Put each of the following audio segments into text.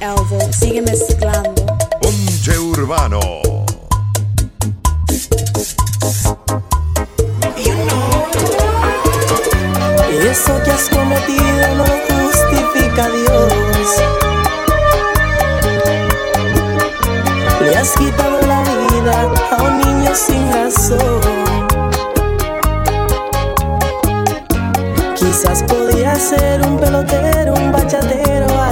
Elvo, sigue mezclando. Ponche Urbano. You. Eso que has cometido no lo justifica Dios. Le has quitado la vida a un niño sin razón. Quizás podía ser un pelotero, un bachatero.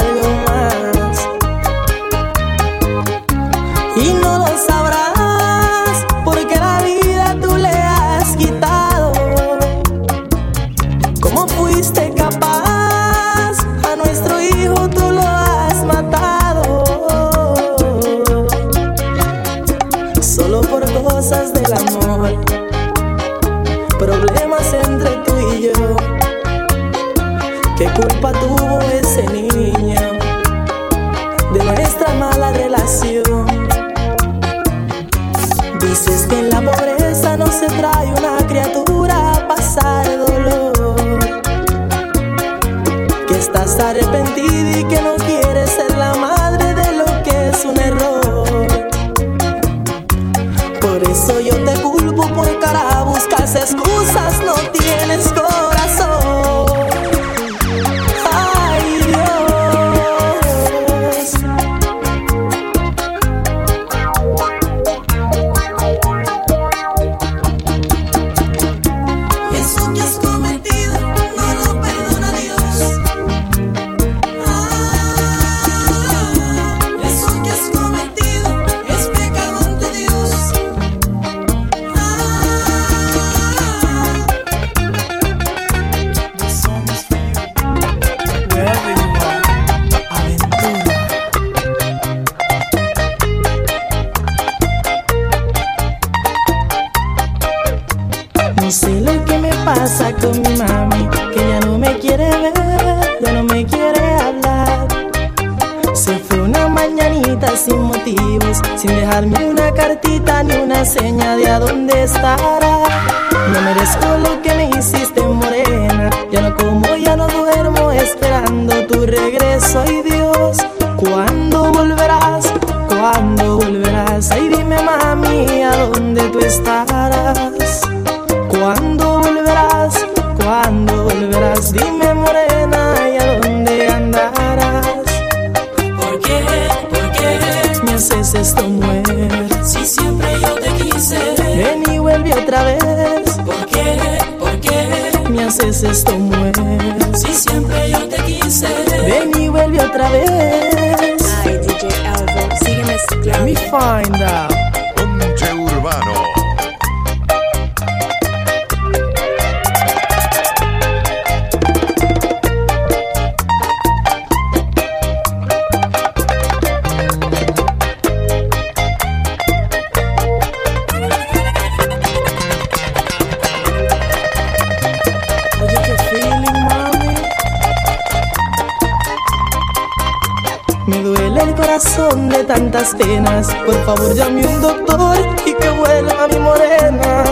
Por favor, llame un doctor y que vuelva mi morena.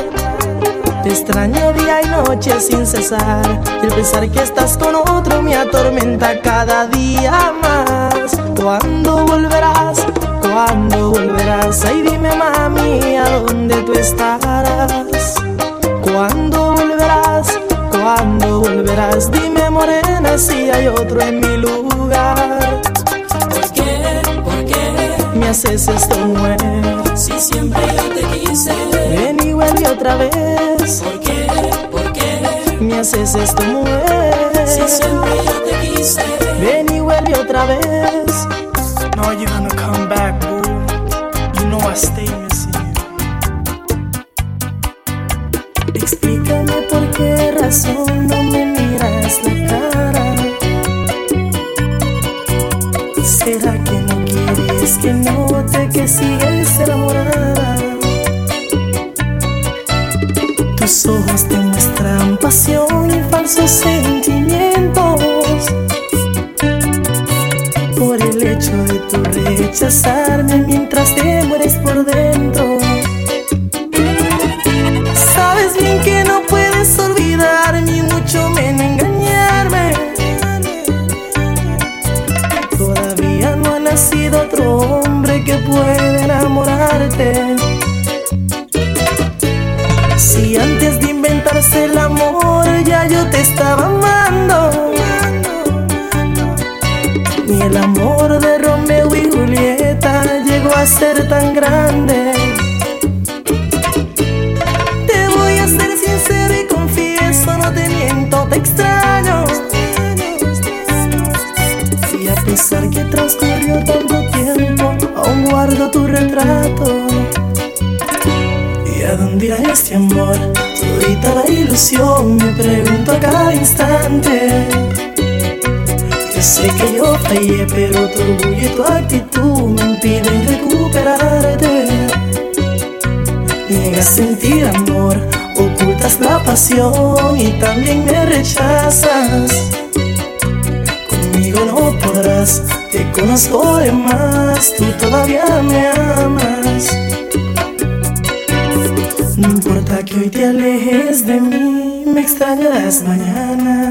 Te extraño día y noche sin cesar. Y el pensar que estás con otro me atormenta cada día más. ¿Cuándo volverás? ¿Cuándo volverás? Ay, dime, mami, ¿a dónde tú estarás? ¿Cuándo volverás? ¿Cuándo volverás? Dime, morena, si hay otro en mi luz. haces esto, mujer? Si siempre yo te quise. Ven y vuelve otra vez. ¿Por qué? ¿Por qué? Me haces esto, mujer. Si siempre yo te quise. Ven y vuelve otra vez. No, you're gonna come back, boo. You know I stay por dentro. Sé que yo fallé, pero tu orgullo y tu actitud me impiden recuperarte. Niegas sentir amor, ocultas la pasión y también me rechazas. Conmigo no podrás, te conozco de más, tú todavía me amas. No importa que hoy te alejes de mí, me extrañarás mañana.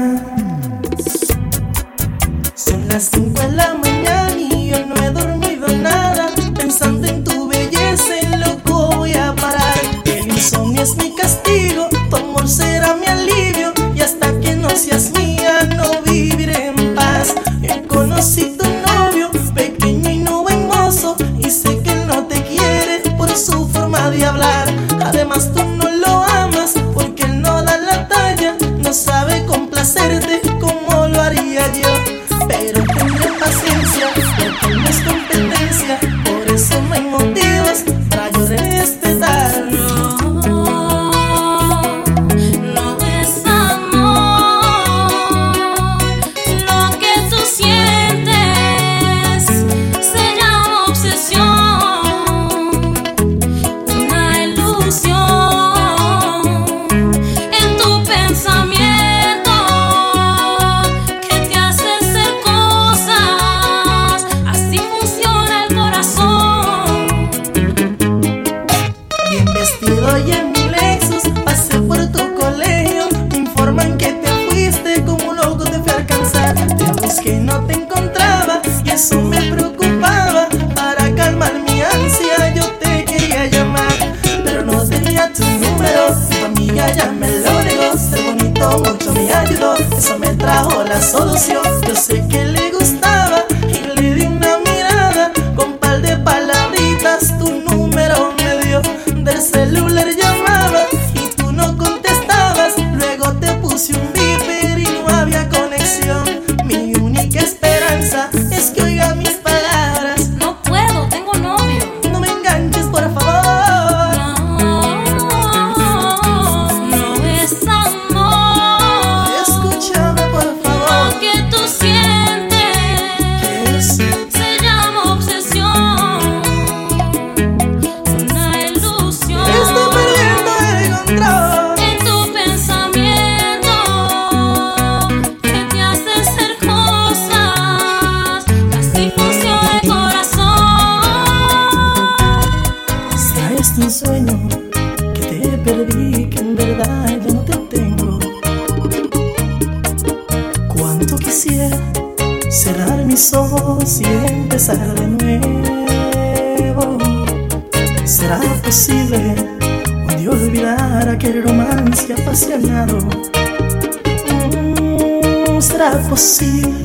você.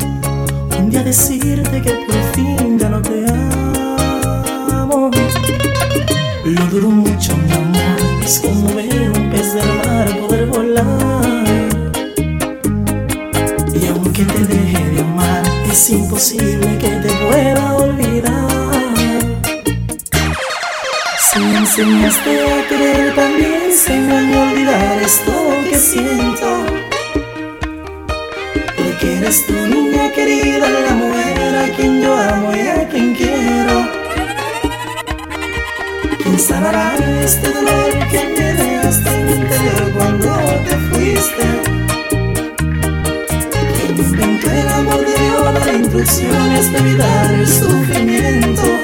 instrucciones para evitar el sufrimiento.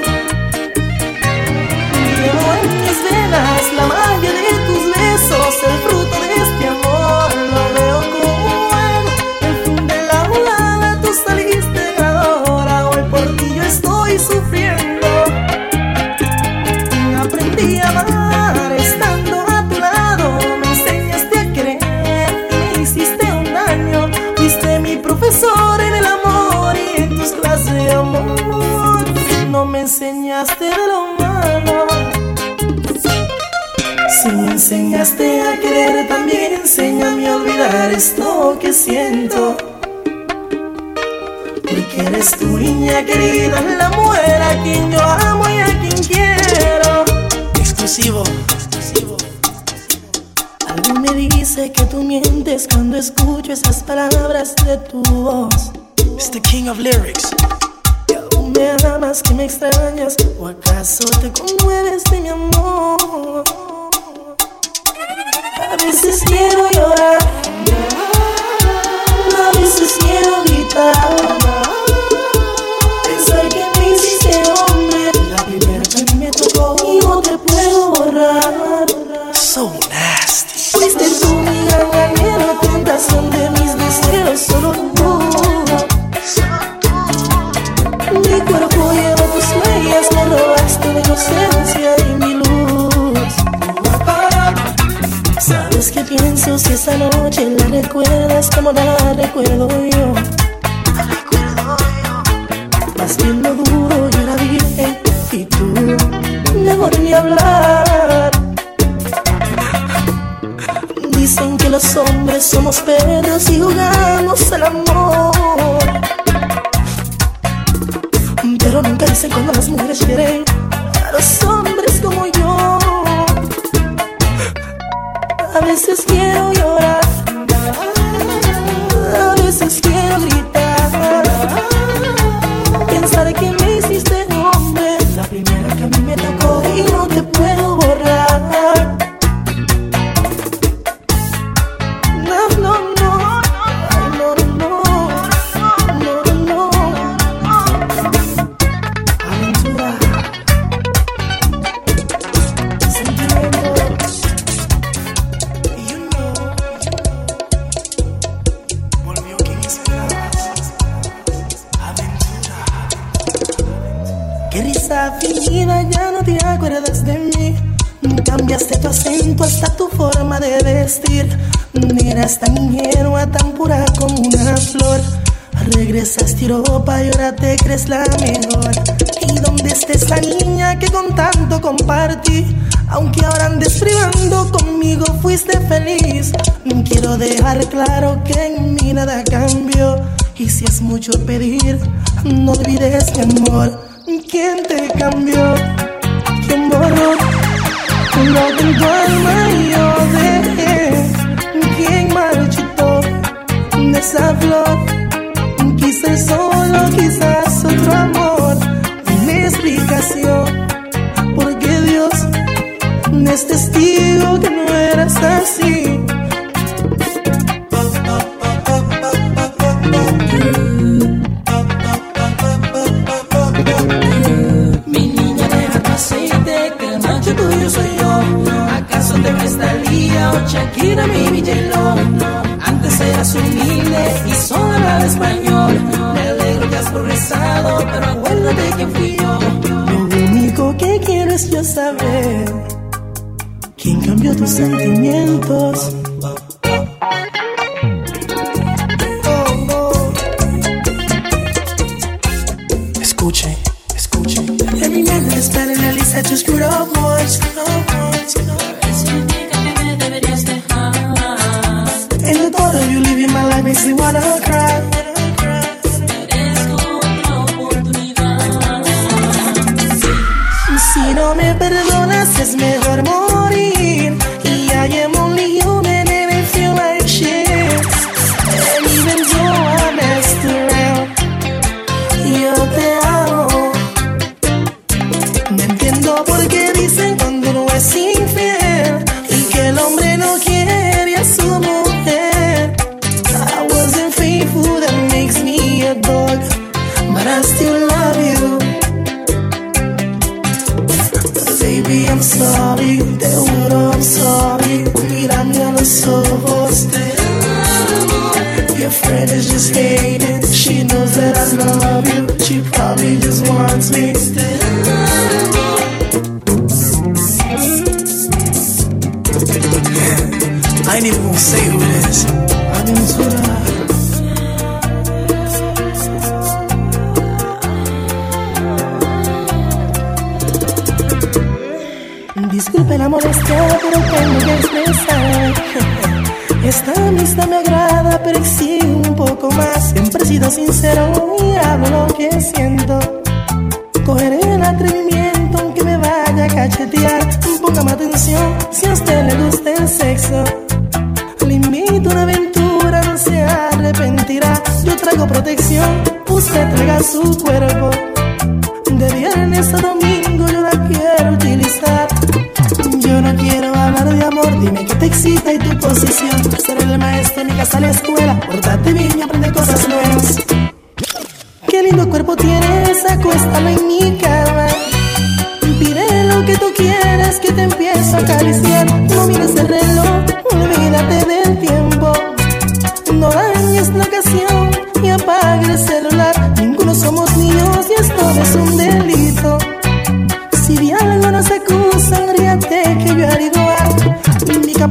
Olvidar esto que siento. Porque eres tu niña querida, la mujer a quien yo amo y a quien quiero. Exclusivo. Exclusivo. Algo me dice que tú mientes cuando escucho esas palabras de tu voz. It's the king of lyrics. Que aún me amas, que me extrañas, o acaso te conmueves de mi amor. A veces quiero llorar, veces quiero gritar. Pensar que me hiciste hombre, la primera que a mí me tocó y no te puedo borrar. So nasty. Fuiste tú mi gran tentación de mis deseos, solo tú. Mi cuerpo lleva tus huellas, me robaste mi inocencia y mi luz. ¿Sabes qué si esa noche la recuerdas como la recuerdo yo? Más bien lo duro yo era virgen y tú mejor ni hablar. Dicen que los hombres somos perros y jugamos al amor. Pero nunca dicen cuando las mujeres quieren a los hombres como yo. Veces quiero llorar, a veces quiero gritar. Vestir. Eras tan ingenua, tan pura como una flor. Regresaste a Europa y ahora te crees la mejor. ¿Y dónde está esa niña que con tanto compartí? Aunque ahora andes privando conmigo, fuiste feliz. Quiero dejar claro que en mí nada cambió. Y si es mucho pedir, no olvides mi amor. ¿Quién te cambió? ¿Quién borró? En tu alma yo esa flor? Quise solo, quizás otro amor. Una explicación. Porque Dios es testigo que no eras así. Mi niña deja tu aceite, que el tuyo soy yo. ¿Acaso te ves Talía o Shakira, mi? Antes eras humilde y hablaba español. Me alegro que has progresado, pero acuérdate que fui yo. Lo único que quiero es yo saber quién cambió tus sentimientos.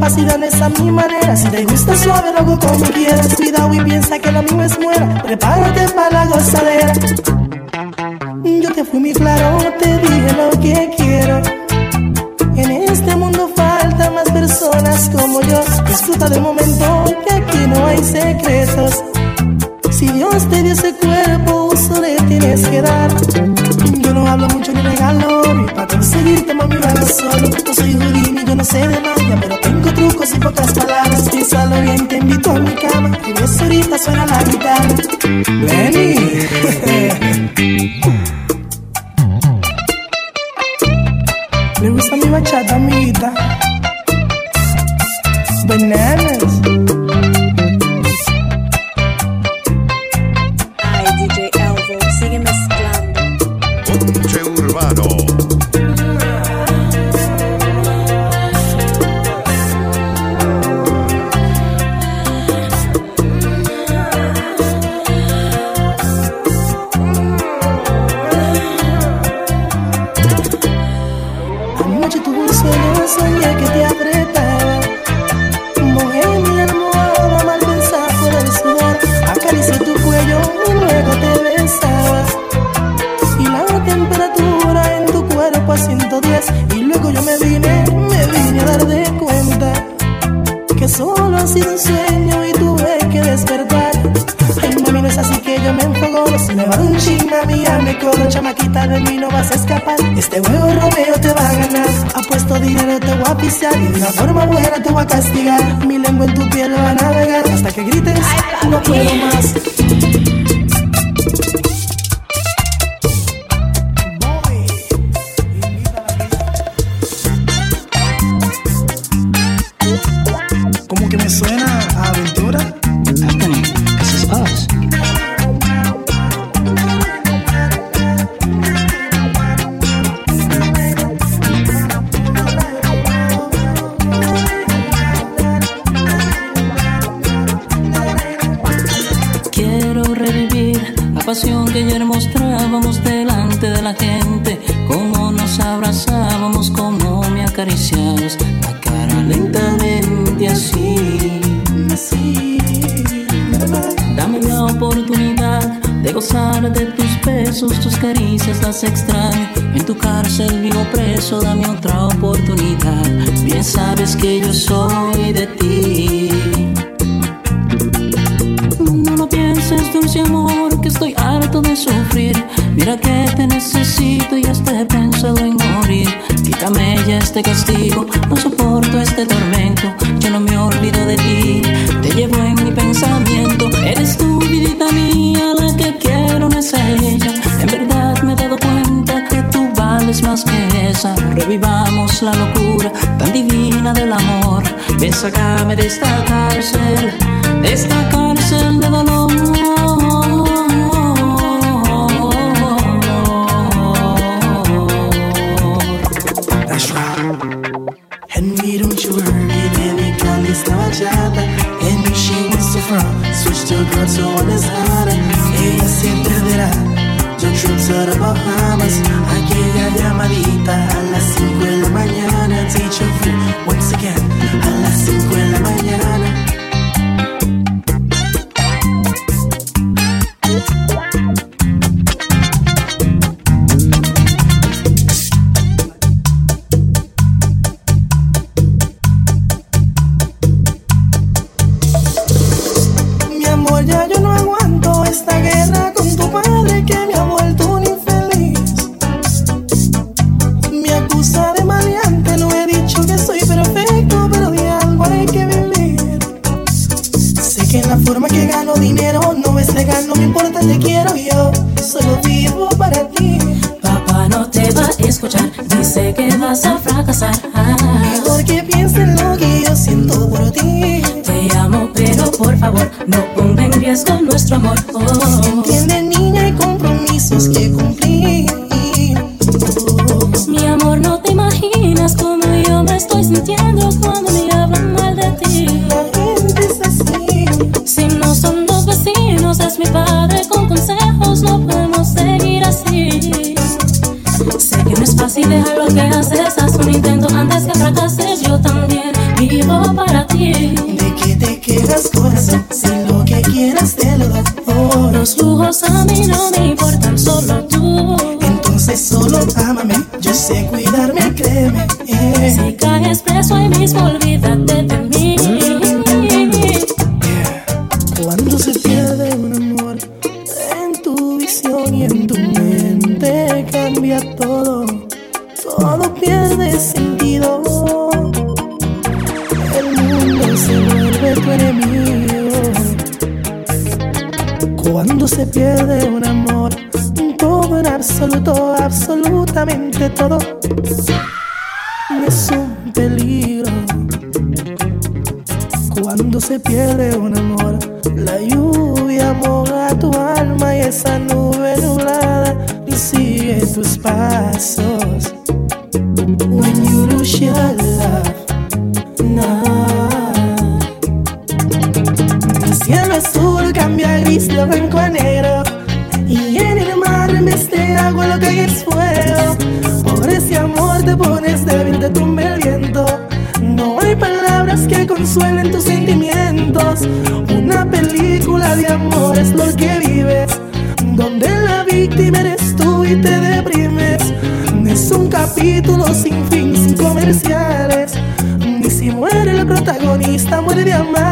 Mi capacidad es a mi manera. Si te gusta suave, lo hago como quieras. Cuidado y piensa que lo mismo es muera. Prepárate para la gozadera. Yo te fui muy claro, te dije lo que quiero. En este mundo faltan más personas como yo. Disfruta del momento, que aquí no hay secretos. Si Dios te dio ese cuerpo, uso le tienes que dar. Yo no hablo mucho ni regalo, y para conseguirte mami hago solo. No soy judío no sé de magia, pero tengo trucos y pocas palabras. Piénsalo bien, te invito a mi cama, y ves ahorita suena la guitarra. Lenny. Corro. Chamaquita de mí no vas a escapar. Este juego Romeo te va a ganar. Apuesto dinero, te voy a pisar. Y de una forma buena te voy a castigar. Mi lengua en tu piel va a navegar. Hasta que grites, no puedo más. En tu cárcel vivo preso, dame otra oportunidad. Bien sabes que yo soy de ti. No lo pienses, dulce amor, que estoy harto de sufrir. Mira que te necesito y hasta he pensado en morir. Quítame ya este castigo, Revivamos la locura tan divina del amor. Ven, sácame de esta cárcel, de esta cárcel de dolor. That's right. Don't you worry, baby girl, it's not if she wants to from, switch to girl so one is. Ella se perderá. Yo trip to the Bahamas. Aquella llamadita mañana. Teacher vecinos, es mi padre protagonista, muere de amar.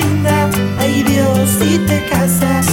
Linda. Ay Dios, si te casas,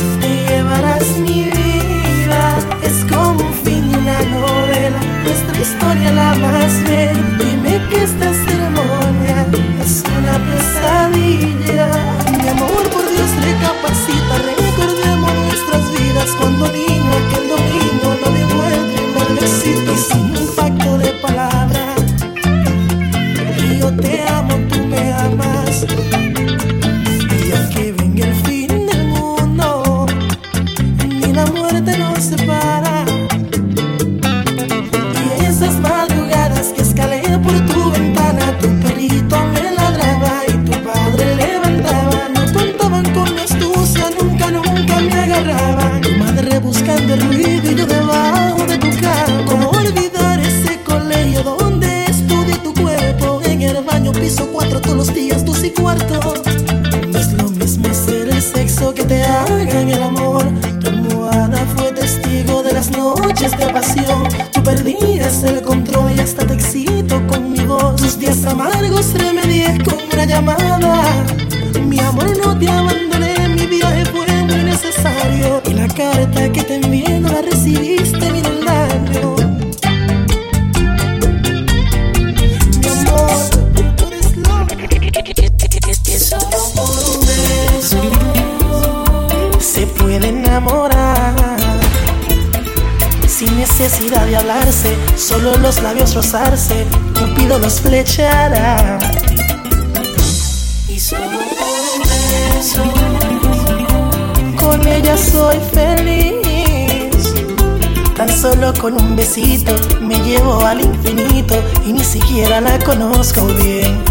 solo los labios rozarse, Cupido los flechará. Y solo un beso, con ella soy feliz. Tan solo con un besito me llevo al infinito y ni siquiera la conozco bien.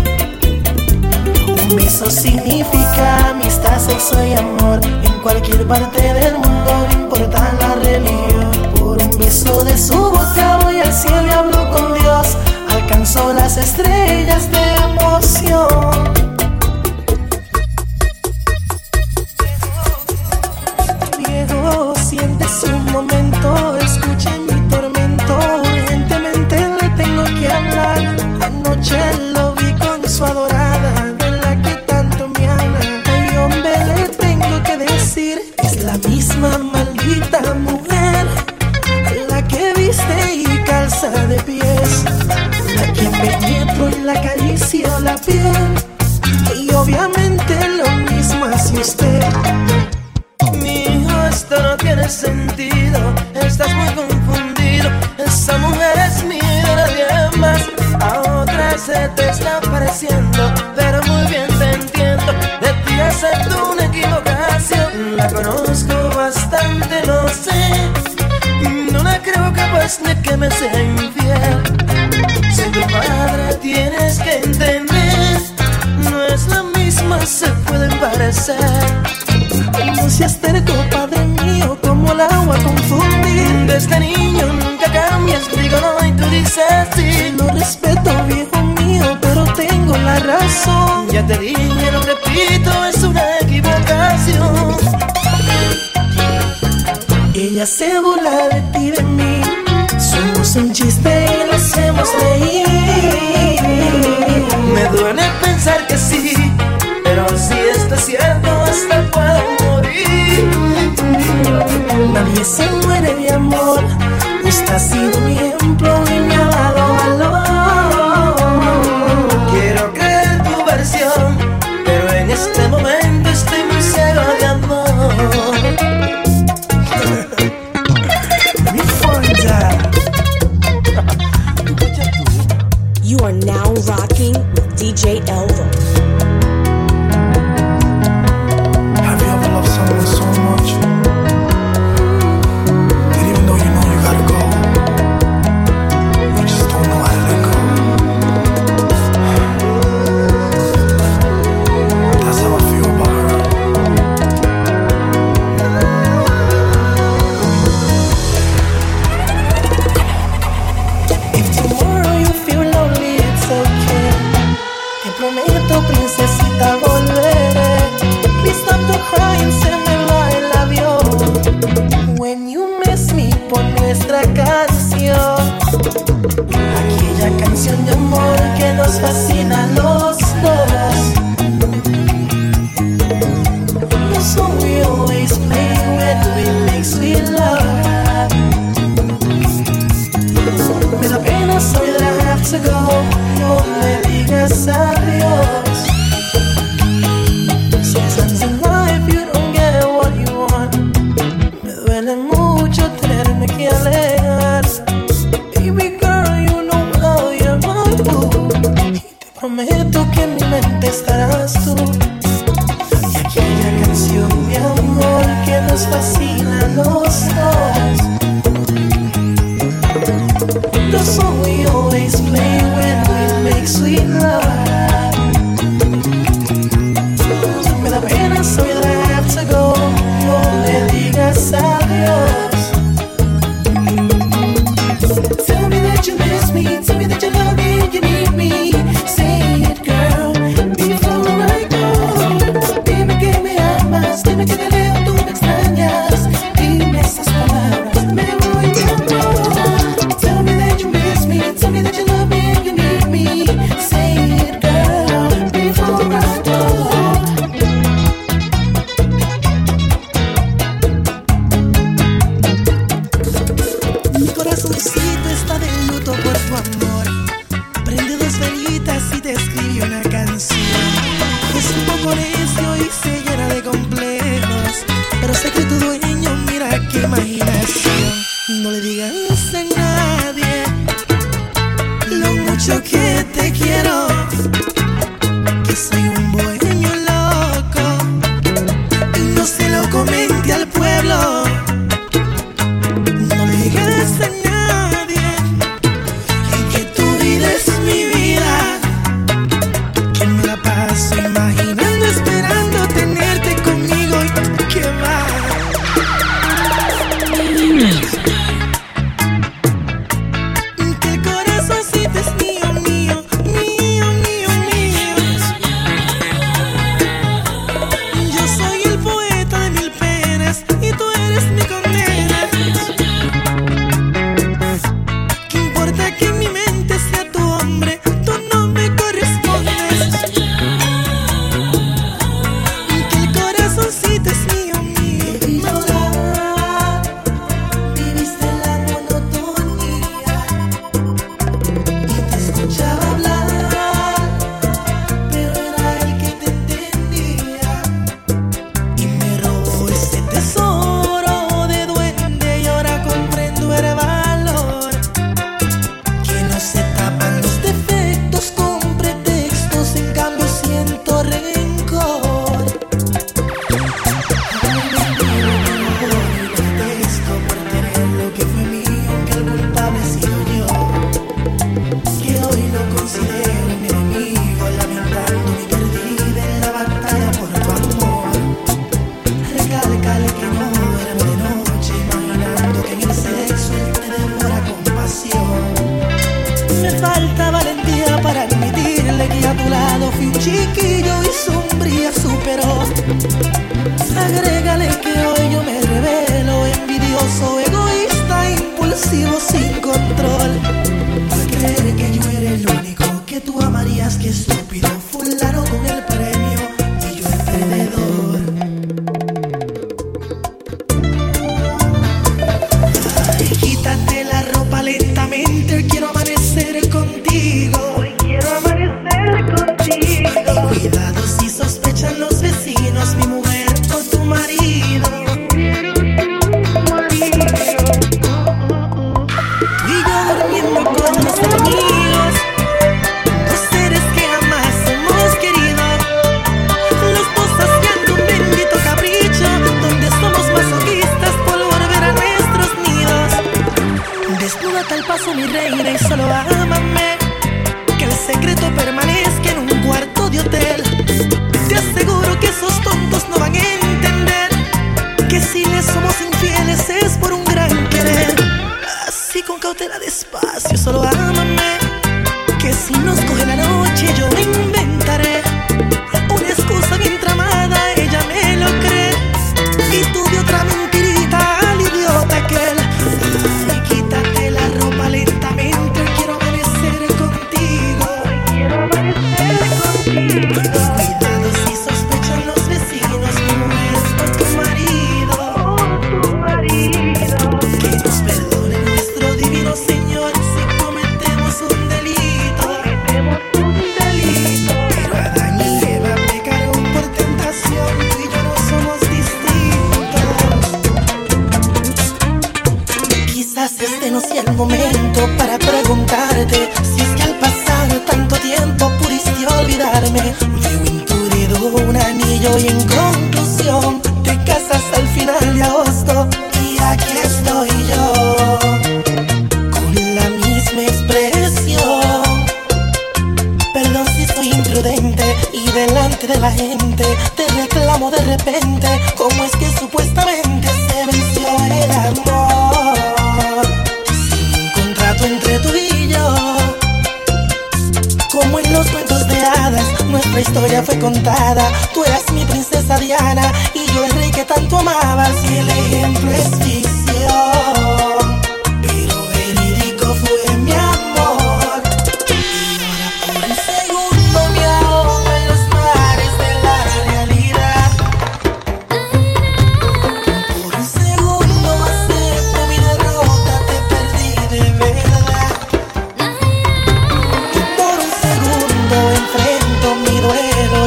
Un beso significa amistad, sexo y amor En cualquier parte del mundo, no importa la religión Por un beso de su boca al cielo y hablo con Dios Alcanzó las estrellas de emoción. Viejo, sientes un momento, escuche mi tormento Urgentemente le tengo que hablar Anoche usted mi hijo, esto no tiene sentido. Estás muy confundido. Esa mujer es mía nadie más. A otra se te está pareciendo, pero muy bien te entiendo. De ti acepto una equivocación. La conozco bastante, no sé. No la creo capaz de que me sea infiel. Soy tu padre, tienes se pueden parecer. No seas terco, padre mío, como el agua confundir. Desde niño nunca cambias, digo no y tú dices sí. Lo respeto, viejo mío, pero tengo la razón. Ya te dije, lo repito, es una equivocación. Ella se burla de ti, de mí. Somos un chiste y la hacemos reír. Me duele pensar cierto, hasta puedo morir. Nadie se muere de amor. Usted ha sido mi ejemplo y me ha dado valor. nos los dos. That's we always make when we make sweet love. Apenas hoy la have to go, no me digas. que imaginación. No le digas a nadie lo mucho que te quiero.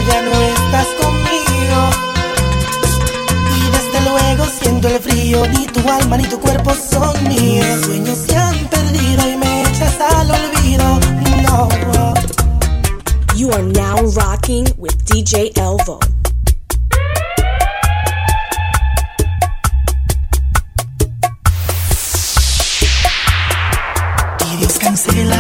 ya no estás conmigo. Y desde luego siento el frío, ni tu alma ni tu cuerpo son míos. Mis sueños se han perdido y me echas al olvido. No. You are now rocking with DJ Elvo. Y Dios cancela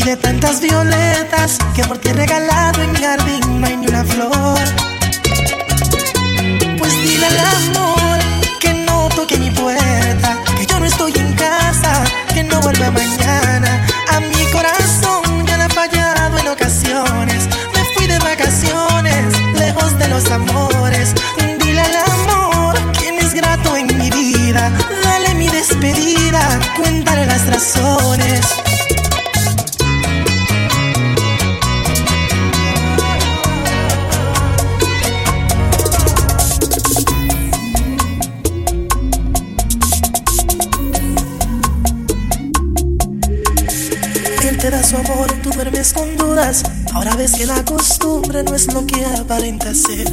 y de tantas violetas que por ti he regalado en mi jardín que la costumbre no es lo que aparenta ser.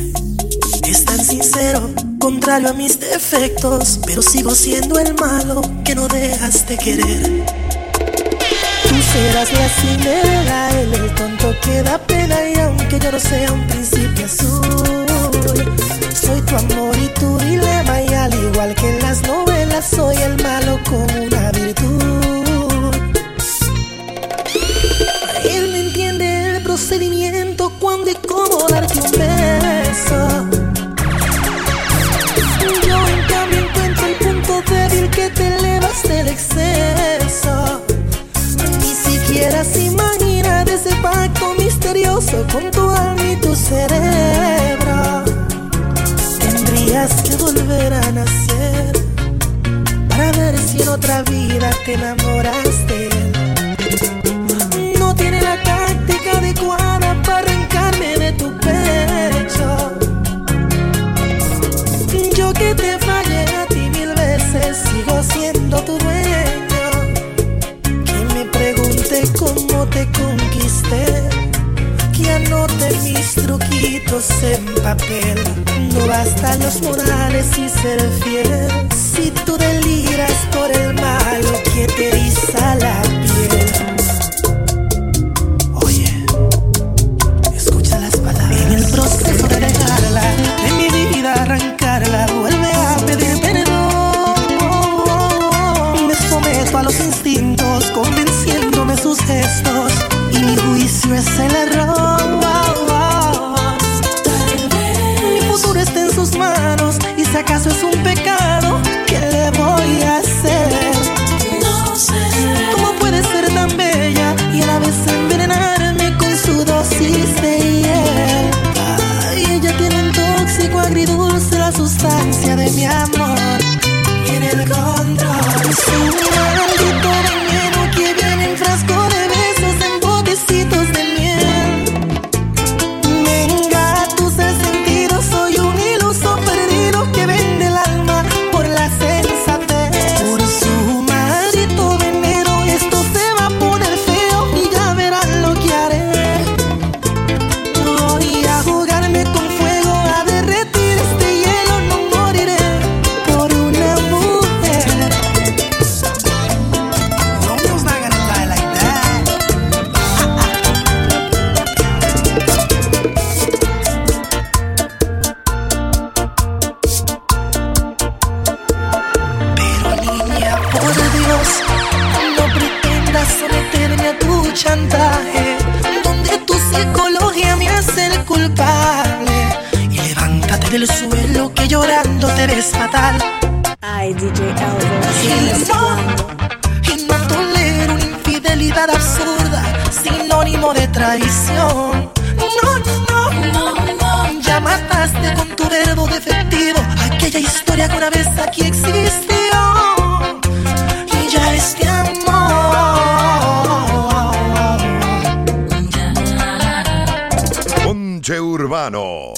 Es tan sincero, contrario a mis defectos, pero sigo siendo el malo que no dejas de querer. Tú serás la cimera, él el tonto que da pena y aunque yo no sea un principio azul, soy tu amor y tu dilema y al igual que en las novelas soy el malo con una virtud. procedimiento, cuándo y cómo darte un beso. Yo en cambio encuentro el punto débil que te elevas del exceso. Ni siquiera se imagina de ese pacto misterioso con tu alma y tu cerebro. Tendrías que volver a nacer para ver si en otra vida te enamoraste los truquitos en papel. No bastan los morales y ser fiel. Si tú deliras por el malo que te eriza la piel. Oye, escucha las palabras. En el proceso de dejarla, de mi vida arrancarla, vuelve a pedir perdón. Me someto a los instintos, convenciéndome sus gestos. Y mi juicio es el Serrano.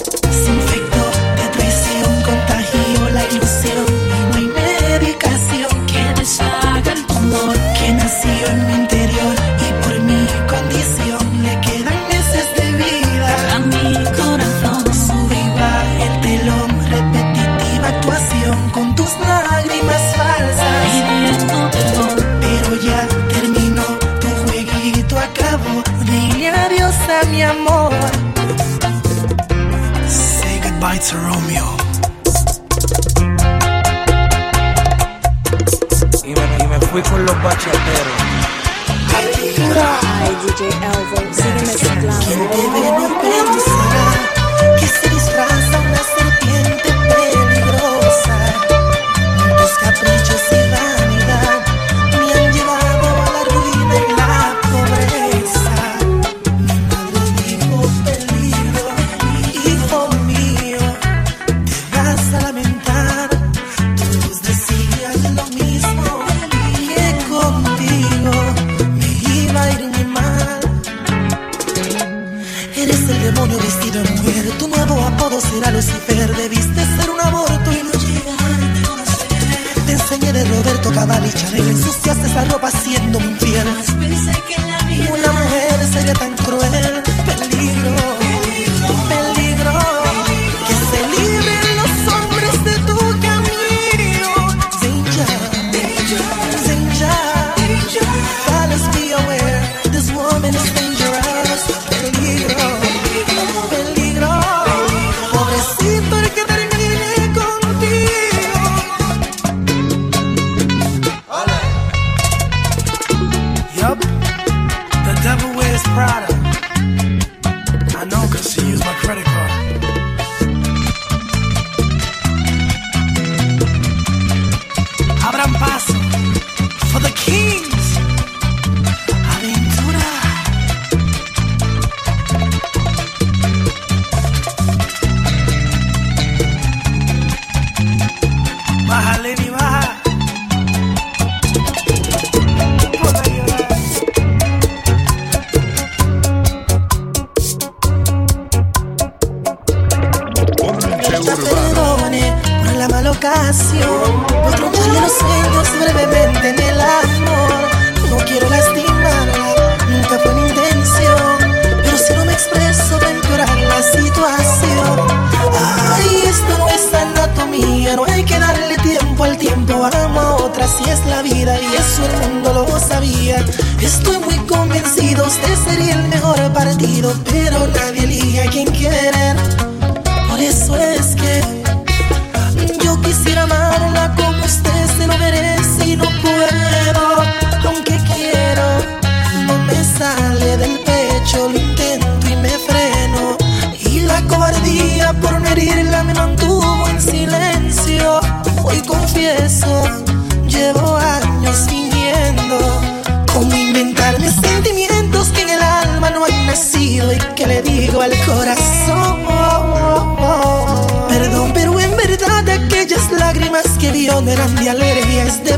it's Romeo. Y me, y me fui con los bachateros. Ay, DJ Elvo, sigue mezclando.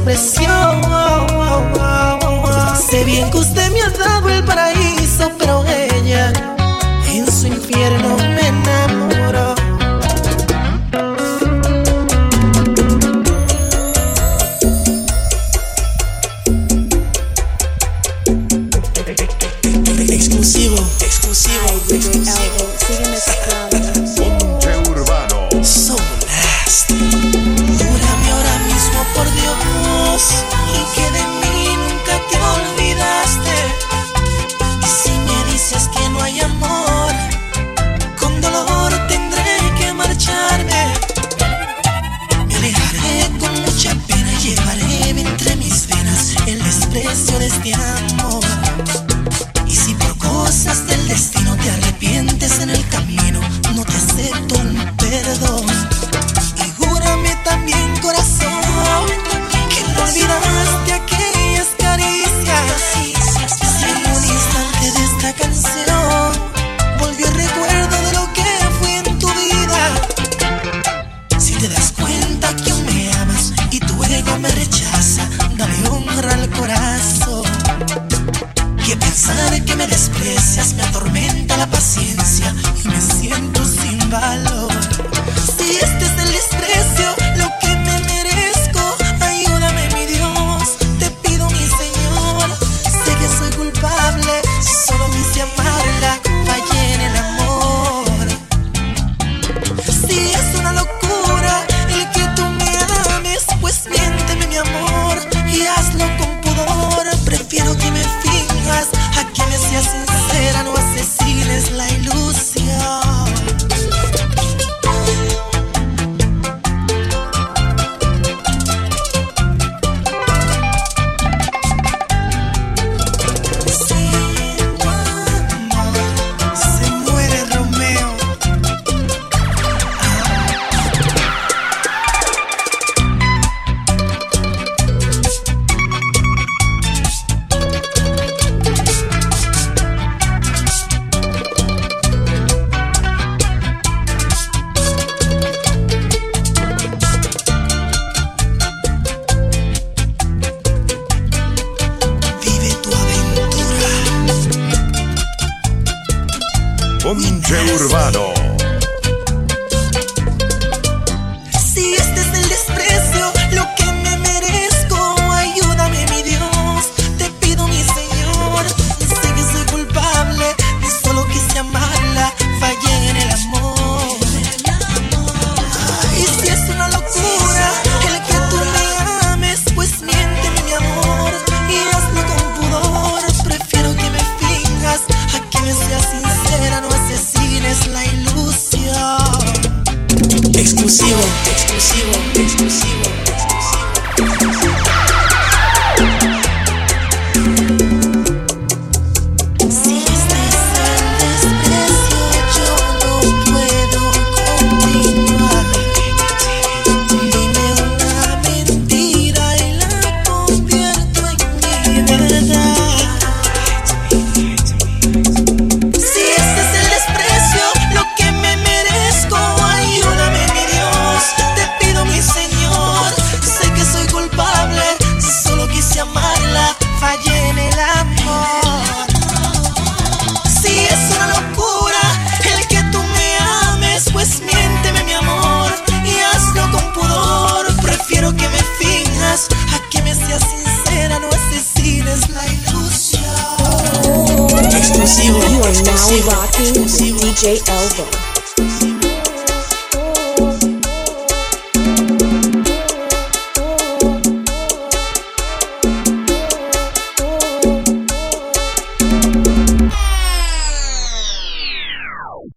presión.